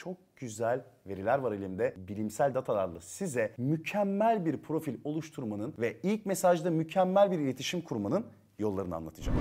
çok güzel veriler var elimde. Bilimsel datalarla size mükemmel bir profil oluşturmanın ve ilk mesajda mükemmel bir iletişim kurmanın yollarını anlatacağım.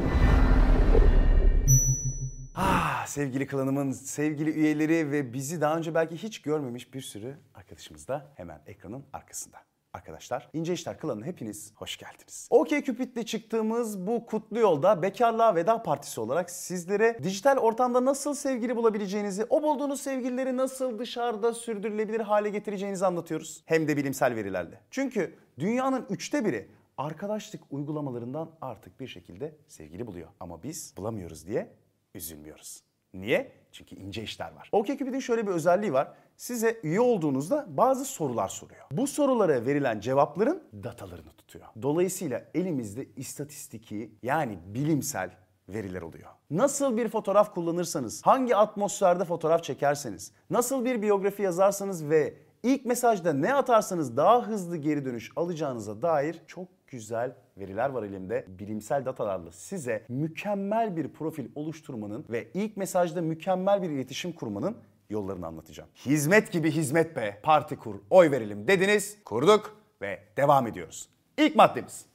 Ah sevgili klanımın sevgili üyeleri ve bizi daha önce belki hiç görmemiş bir sürü arkadaşımız da hemen ekranın arkasında. Arkadaşlar İnce İşler klanına hepiniz hoş geldiniz. OK Cupid'le çıktığımız bu kutlu yolda bekarlığa veda partisi olarak sizlere dijital ortamda nasıl sevgili bulabileceğinizi, o bulduğunuz sevgilileri nasıl dışarıda sürdürülebilir hale getireceğinizi anlatıyoruz. Hem de bilimsel verilerle. Çünkü dünyanın üçte biri arkadaşlık uygulamalarından artık bir şekilde sevgili buluyor. Ama biz bulamıyoruz diye üzülmüyoruz. Niye? Çünkü ince işler var. OkCupid'in şöyle bir özelliği var. Size üye olduğunuzda bazı sorular soruyor. Bu sorulara verilen cevapların datalarını tutuyor. Dolayısıyla elimizde istatistiki yani bilimsel veriler oluyor. Nasıl bir fotoğraf kullanırsanız, hangi atmosferde fotoğraf çekerseniz, nasıl bir biyografi yazarsanız ve ilk mesajda ne atarsanız daha hızlı geri dönüş alacağınıza dair çok güzel veriler var elimde. Bilimsel datalarla size mükemmel bir profil oluşturmanın ve ilk mesajda mükemmel bir iletişim kurmanın yollarını anlatacağım. Hizmet gibi hizmet be. Parti kur, oy verelim dediniz. Kurduk ve devam ediyoruz. İlk maddemiz.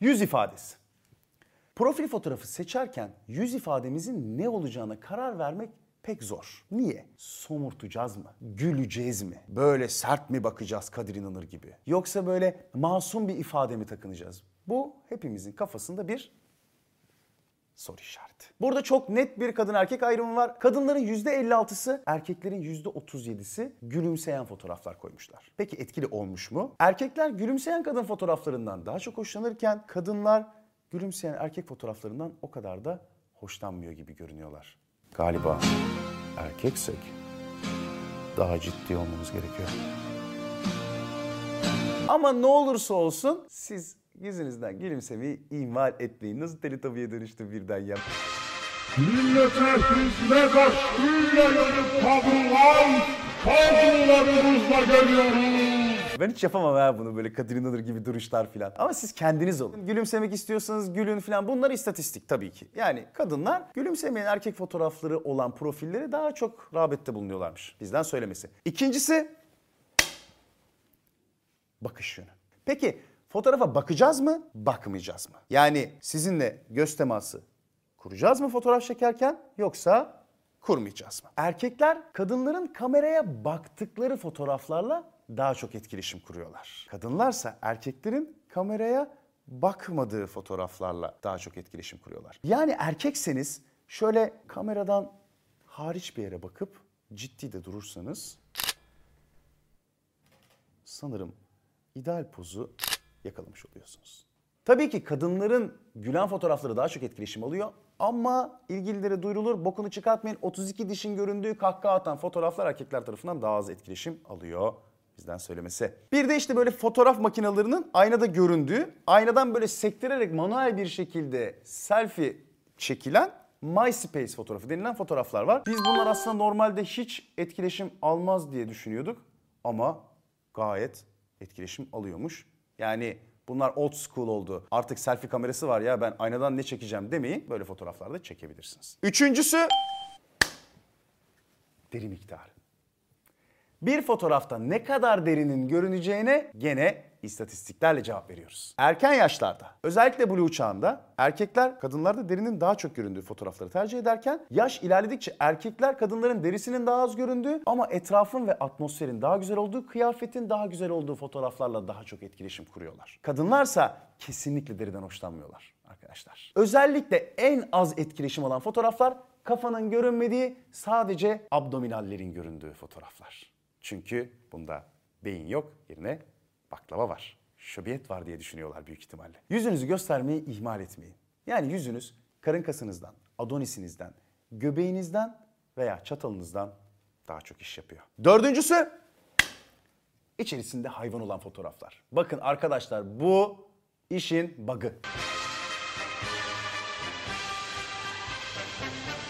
Yüz ifadesi. Profil fotoğrafı seçerken yüz ifademizin ne olacağına karar vermek pek zor. Niye? Somurtacağız mı? Güleceğiz mi? Böyle sert mi bakacağız Kadir İnanır gibi? Yoksa böyle masum bir ifade mi takınacağız? Bu hepimizin kafasında bir soru işareti. Burada çok net bir kadın erkek ayrımı var. Kadınların %56'sı, erkeklerin %37'si gülümseyen fotoğraflar koymuşlar. Peki etkili olmuş mu? Erkekler gülümseyen kadın fotoğraflarından daha çok hoşlanırken kadınlar gülümseyen erkek fotoğraflarından o kadar da hoşlanmıyor gibi görünüyorlar. Galiba erkeksek daha ciddi olmamız gerekiyor. Ama ne olursa olsun siz yüzünüzden gülümsemeyi ihmal etmeyin. Nasıl Teletubby'ye dönüştü birden ya. Millete hizmet aşkıyla yanıp kavrulan kadrolarımızla geliyoruz. Ben hiç yapamam ha bunu böyle Kadir İnanır gibi duruşlar falan. Ama siz kendiniz olun. Gülümsemek istiyorsanız gülün falan. Bunlar istatistik tabii ki. Yani kadınlar gülümsemeyen erkek fotoğrafları olan profilleri daha çok rağbette bulunuyorlarmış. Bizden söylemesi. İkincisi bakış yönü. Peki fotoğrafa bakacağız mı, bakmayacağız mı? Yani sizinle göz teması kuracağız mı fotoğraf çekerken yoksa kurmayacağız mı? Erkekler kadınların kameraya baktıkları fotoğraflarla daha çok etkileşim kuruyorlar. Kadınlarsa erkeklerin kameraya bakmadığı fotoğraflarla daha çok etkileşim kuruyorlar. Yani erkekseniz şöyle kameradan hariç bir yere bakıp ciddi de durursanız sanırım ideal pozu yakalamış oluyorsunuz. Tabii ki kadınların gülen fotoğrafları daha çok etkileşim alıyor ama ilgililere duyurulur bokunu çıkartmayın 32 dişin göründüğü kahkaha atan fotoğraflar erkekler tarafından daha az etkileşim alıyor. Bizden söylemesi. Bir de işte böyle fotoğraf makinelerinin aynada göründüğü, aynadan böyle sektirerek manuel bir şekilde selfie çekilen MySpace fotoğrafı denilen fotoğraflar var. Biz bunlar aslında normalde hiç etkileşim almaz diye düşünüyorduk ama gayet etkileşim alıyormuş. Yani bunlar old school oldu. Artık selfie kamerası var ya ben aynadan ne çekeceğim demeyin. Böyle fotoğraflarda çekebilirsiniz. Üçüncüsü deri miktarı. Bir fotoğrafta ne kadar derinin görüneceğine gene istatistiklerle cevap veriyoruz. Erken yaşlarda özellikle blue çağında erkekler kadınlarda derinin daha çok göründüğü fotoğrafları tercih ederken yaş ilerledikçe erkekler kadınların derisinin daha az göründüğü ama etrafın ve atmosferin daha güzel olduğu, kıyafetin daha güzel olduğu fotoğraflarla daha çok etkileşim kuruyorlar. Kadınlarsa kesinlikle deriden hoşlanmıyorlar arkadaşlar. Özellikle en az etkileşim alan fotoğraflar kafanın görünmediği sadece abdominallerin göründüğü fotoğraflar. Çünkü bunda beyin yok yerine baklava var. Şöbiyet var diye düşünüyorlar büyük ihtimalle. Yüzünüzü göstermeyi ihmal etmeyin. Yani yüzünüz karın kasınızdan, adonisinizden, göbeğinizden veya çatalınızdan daha çok iş yapıyor. Dördüncüsü içerisinde hayvan olan fotoğraflar. Bakın arkadaşlar bu işin bug'ı.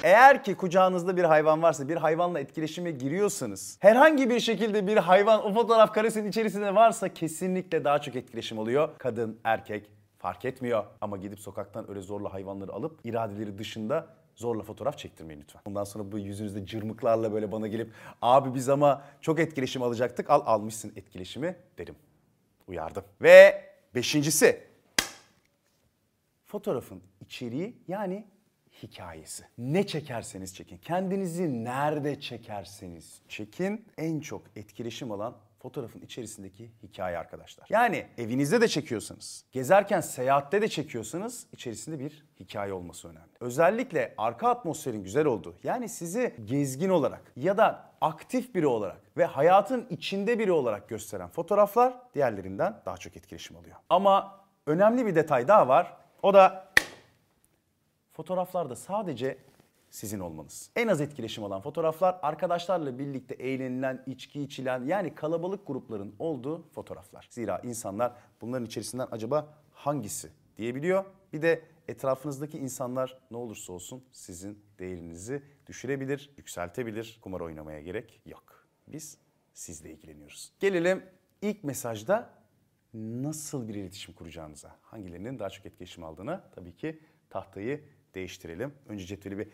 Eğer ki kucağınızda bir hayvan varsa, bir hayvanla etkileşime giriyorsanız, herhangi bir şekilde bir hayvan o fotoğraf karesinin içerisinde varsa kesinlikle daha çok etkileşim oluyor. Kadın, erkek fark etmiyor. Ama gidip sokaktan öyle zorla hayvanları alıp iradeleri dışında zorla fotoğraf çektirmeyin lütfen. Bundan sonra bu yüzünüzde cırmıklarla böyle bana gelip abi biz ama çok etkileşim alacaktık al almışsın etkileşimi derim. Uyardım. Ve beşincisi fotoğrafın içeriği yani hikayesi. Ne çekerseniz çekin. Kendinizi nerede çekerseniz çekin. En çok etkileşim alan fotoğrafın içerisindeki hikaye arkadaşlar. Yani evinizde de çekiyorsanız, gezerken seyahatte de çekiyorsanız içerisinde bir hikaye olması önemli. Özellikle arka atmosferin güzel olduğu yani sizi gezgin olarak ya da aktif biri olarak ve hayatın içinde biri olarak gösteren fotoğraflar diğerlerinden daha çok etkileşim alıyor. Ama önemli bir detay daha var. O da fotoğraflarda sadece sizin olmanız. En az etkileşim alan fotoğraflar arkadaşlarla birlikte eğlenilen, içki içilen yani kalabalık grupların olduğu fotoğraflar. Zira insanlar bunların içerisinden acaba hangisi diyebiliyor. Bir de etrafınızdaki insanlar ne olursa olsun sizin değerinizi düşürebilir, yükseltebilir. Kumar oynamaya gerek yok. Biz sizle ilgileniyoruz. Gelelim ilk mesajda nasıl bir iletişim kuracağınıza, hangilerinin daha çok etkileşim aldığına tabii ki tahtayı değiştirelim. Önce cetveli bir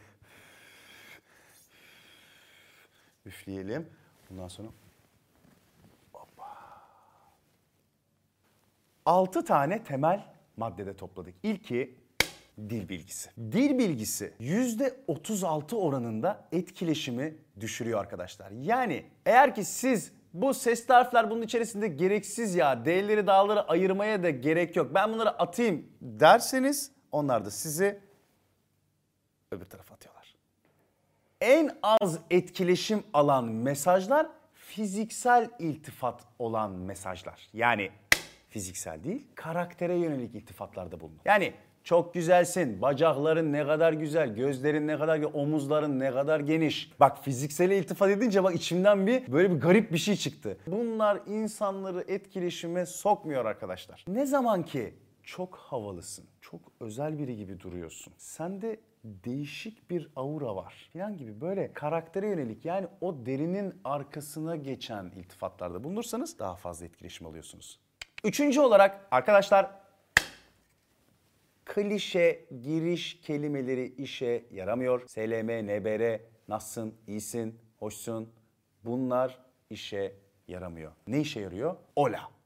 üfleyelim. Bundan sonra hoppa. 6 tane temel maddede topladık. İlki dil bilgisi. Dil bilgisi %36 oranında etkileşimi düşürüyor arkadaşlar. Yani eğer ki siz bu sesli harfler bunun içerisinde gereksiz ya D'leri dağları ayırmaya da gerek yok. Ben bunları atayım derseniz onlar da sizi öbür tarafa atıyorlar. En az etkileşim alan mesajlar fiziksel iltifat olan mesajlar. Yani fiziksel değil, karaktere yönelik iltifatlarda bulunur. Yani çok güzelsin, bacakların ne kadar güzel, gözlerin ne kadar güzel, omuzların ne kadar geniş. Bak fiziksel iltifat edince bak içimden bir böyle bir garip bir şey çıktı. Bunlar insanları etkileşime sokmuyor arkadaşlar. Ne zaman ki çok havalısın, çok özel biri gibi duruyorsun. Sende değişik bir aura var falan gibi böyle karaktere yönelik yani o derinin arkasına geçen iltifatlarda bulunursanız daha fazla etkileşim alıyorsunuz. Üçüncü olarak arkadaşlar klişe giriş kelimeleri işe yaramıyor. SLM, NBR, nasılsın, iyisin, hoşsun bunlar işe yaramıyor. Ne işe yarıyor? Ola.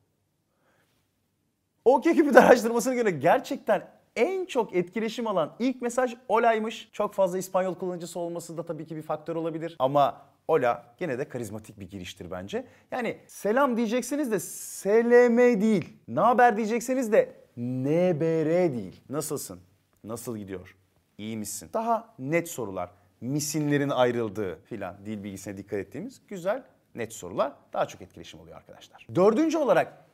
OK Cupid araştırmasına göre gerçekten en çok etkileşim alan ilk mesaj Ola'ymış. Çok fazla İspanyol kullanıcısı olması da tabii ki bir faktör olabilir. Ama Ola gene de karizmatik bir giriştir bence. Yani selam diyeceksiniz de SLM değil. Ne haber diyecekseniz de NBR değil. Nasılsın? Nasıl gidiyor? İyi misin? Daha net sorular. Misinlerin ayrıldığı filan dil bilgisine dikkat ettiğimiz güzel net sorular daha çok etkileşim oluyor arkadaşlar. Dördüncü olarak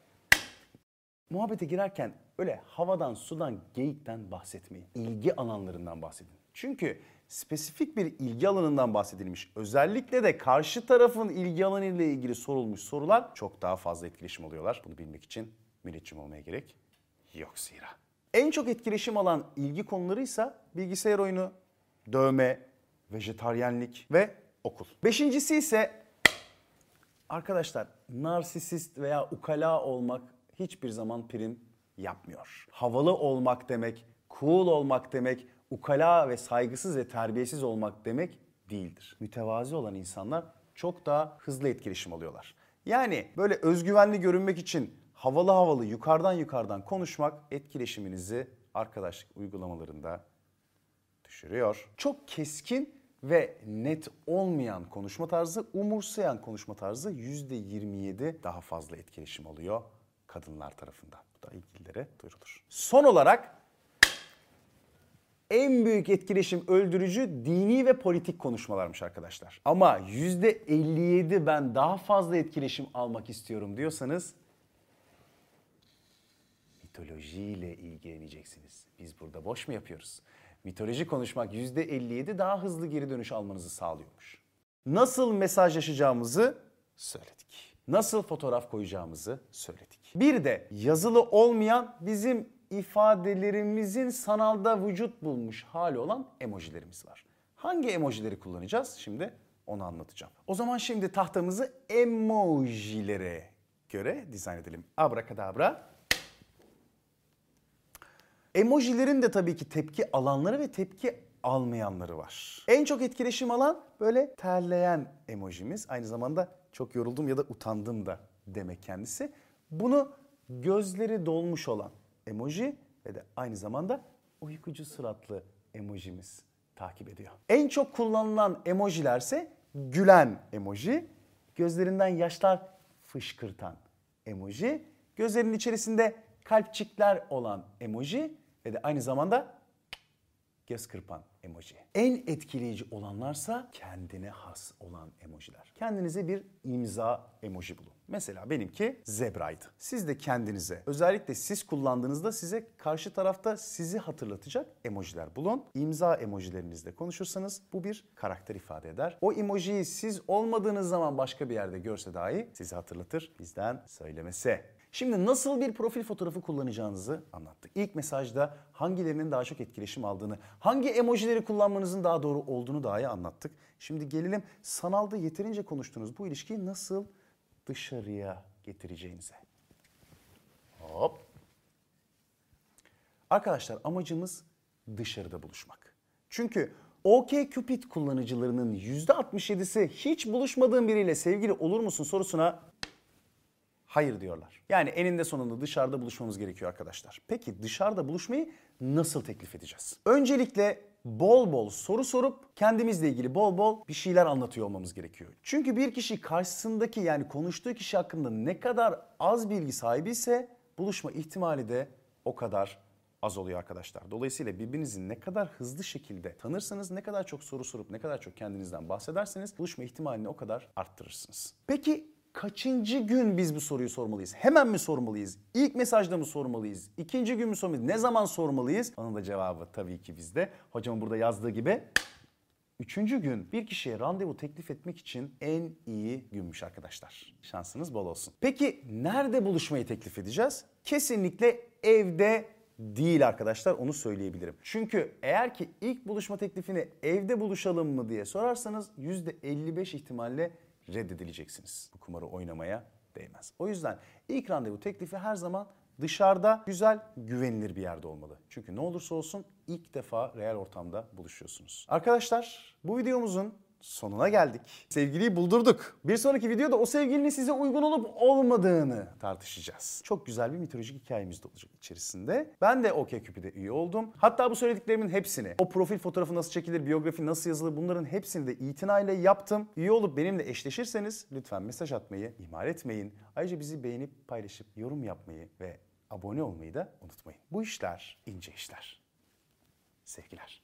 muhabbete girerken öyle havadan, sudan, geyikten bahsetmeyin. İlgi alanlarından bahsedin. Çünkü spesifik bir ilgi alanından bahsedilmiş. Özellikle de karşı tarafın ilgi alanı ile ilgili sorulmuş sorular çok daha fazla etkileşim alıyorlar. Bunu bilmek için müneccim olmaya gerek yok zira. En çok etkileşim alan ilgi konuları ise bilgisayar oyunu, dövme, vejetaryenlik ve okul. Beşincisi ise arkadaşlar narsisist veya ukala olmak hiçbir zaman prim yapmıyor. Havalı olmak demek, cool olmak demek, ukala ve saygısız ve terbiyesiz olmak demek değildir. Mütevazi olan insanlar çok daha hızlı etkileşim alıyorlar. Yani böyle özgüvenli görünmek için havalı havalı yukarıdan yukarıdan konuşmak etkileşiminizi arkadaşlık uygulamalarında düşürüyor. Çok keskin ve net olmayan konuşma tarzı, umursayan konuşma tarzı %27 daha fazla etkileşim alıyor kadınlar tarafından. Bu da ilgililere duyurulur. Son olarak en büyük etkileşim öldürücü dini ve politik konuşmalarmış arkadaşlar. Ama %57 ben daha fazla etkileşim almak istiyorum diyorsanız mitolojiyle ilgileneceksiniz. Biz burada boş mu yapıyoruz? Mitoloji konuşmak %57 daha hızlı geri dönüş almanızı sağlıyormuş. Nasıl mesajlaşacağımızı söyledik. Nasıl fotoğraf koyacağımızı söyledik. Bir de yazılı olmayan bizim ifadelerimizin sanalda vücut bulmuş hali olan emojilerimiz var. Hangi emojileri kullanacağız? Şimdi onu anlatacağım. O zaman şimdi tahtamızı emojilere göre dizayn edelim. Abrakadabra. Emojilerin de tabii ki tepki alanları ve tepki almayanları var. En çok etkileşim alan böyle terleyen emojimiz. Aynı zamanda çok yoruldum ya da utandım da demek kendisi. Bunu gözleri dolmuş olan emoji ve de aynı zamanda uykucu suratlı emojimiz takip ediyor. En çok kullanılan emojilerse gülen emoji, gözlerinden yaşlar fışkırtan emoji, gözlerinin içerisinde kalpçikler olan emoji ve de aynı zamanda göz kırpan emoji. En etkileyici olanlarsa kendine has olan emojiler. Kendinize bir imza emoji bulun. Mesela benimki zebraydı. Siz de kendinize özellikle siz kullandığınızda size karşı tarafta sizi hatırlatacak emojiler bulun. İmza emojilerinizle konuşursanız bu bir karakter ifade eder. O emojiyi siz olmadığınız zaman başka bir yerde görse dahi sizi hatırlatır. Bizden söylemesi. Şimdi nasıl bir profil fotoğrafı kullanacağınızı anlattık. İlk mesajda hangilerinin daha çok etkileşim aldığını, hangi emojileri kullanmanızın daha doğru olduğunu dahi anlattık. Şimdi gelelim sanalda yeterince konuştuğunuz bu ilişkiyi nasıl dışarıya getireceğinize. Hop. Arkadaşlar amacımız dışarıda buluşmak. Çünkü OkCupid kullanıcılarının %67'si hiç buluşmadığın biriyle sevgili olur musun sorusuna hayır diyorlar. Yani eninde sonunda dışarıda buluşmamız gerekiyor arkadaşlar. Peki dışarıda buluşmayı nasıl teklif edeceğiz? Öncelikle bol bol soru sorup kendimizle ilgili bol bol bir şeyler anlatıyor olmamız gerekiyor. Çünkü bir kişi karşısındaki yani konuştuğu kişi hakkında ne kadar az bilgi sahibi ise buluşma ihtimali de o kadar az oluyor arkadaşlar. Dolayısıyla birbirinizi ne kadar hızlı şekilde tanırsanız, ne kadar çok soru sorup ne kadar çok kendinizden bahsederseniz buluşma ihtimalini o kadar arttırırsınız. Peki kaçıncı gün biz bu soruyu sormalıyız? Hemen mi sormalıyız? İlk mesajda mı sormalıyız? İkinci gün mü sormalıyız? Ne zaman sormalıyız? Onun da cevabı tabii ki bizde. Hocamın burada yazdığı gibi Üçüncü gün bir kişiye randevu teklif etmek için en iyi günmüş arkadaşlar. Şansınız bol olsun. Peki nerede buluşmayı teklif edeceğiz? Kesinlikle evde değil arkadaşlar onu söyleyebilirim. Çünkü eğer ki ilk buluşma teklifini evde buluşalım mı diye sorarsanız %55 ihtimalle reddedileceksiniz. Bu kumarı oynamaya değmez. O yüzden ilk randevu teklifi her zaman dışarıda güzel, güvenilir bir yerde olmalı. Çünkü ne olursa olsun ilk defa real ortamda buluşuyorsunuz. Arkadaşlar bu videomuzun sonuna geldik. Sevgiliyi buldurduk. Bir sonraki videoda o sevgilinin size uygun olup olmadığını tartışacağız. Çok güzel bir mitolojik hikayemiz de olacak içerisinde. Ben de OkCupid'e üye oldum. Hatta bu söylediklerimin hepsini, o profil fotoğrafı nasıl çekilir, biyografi nasıl yazılır bunların hepsini de itinayla yaptım. Üye olup benimle eşleşirseniz lütfen mesaj atmayı ihmal etmeyin. Ayrıca bizi beğenip paylaşıp yorum yapmayı ve abone olmayı da unutmayın. Bu işler ince işler. Sevgiler.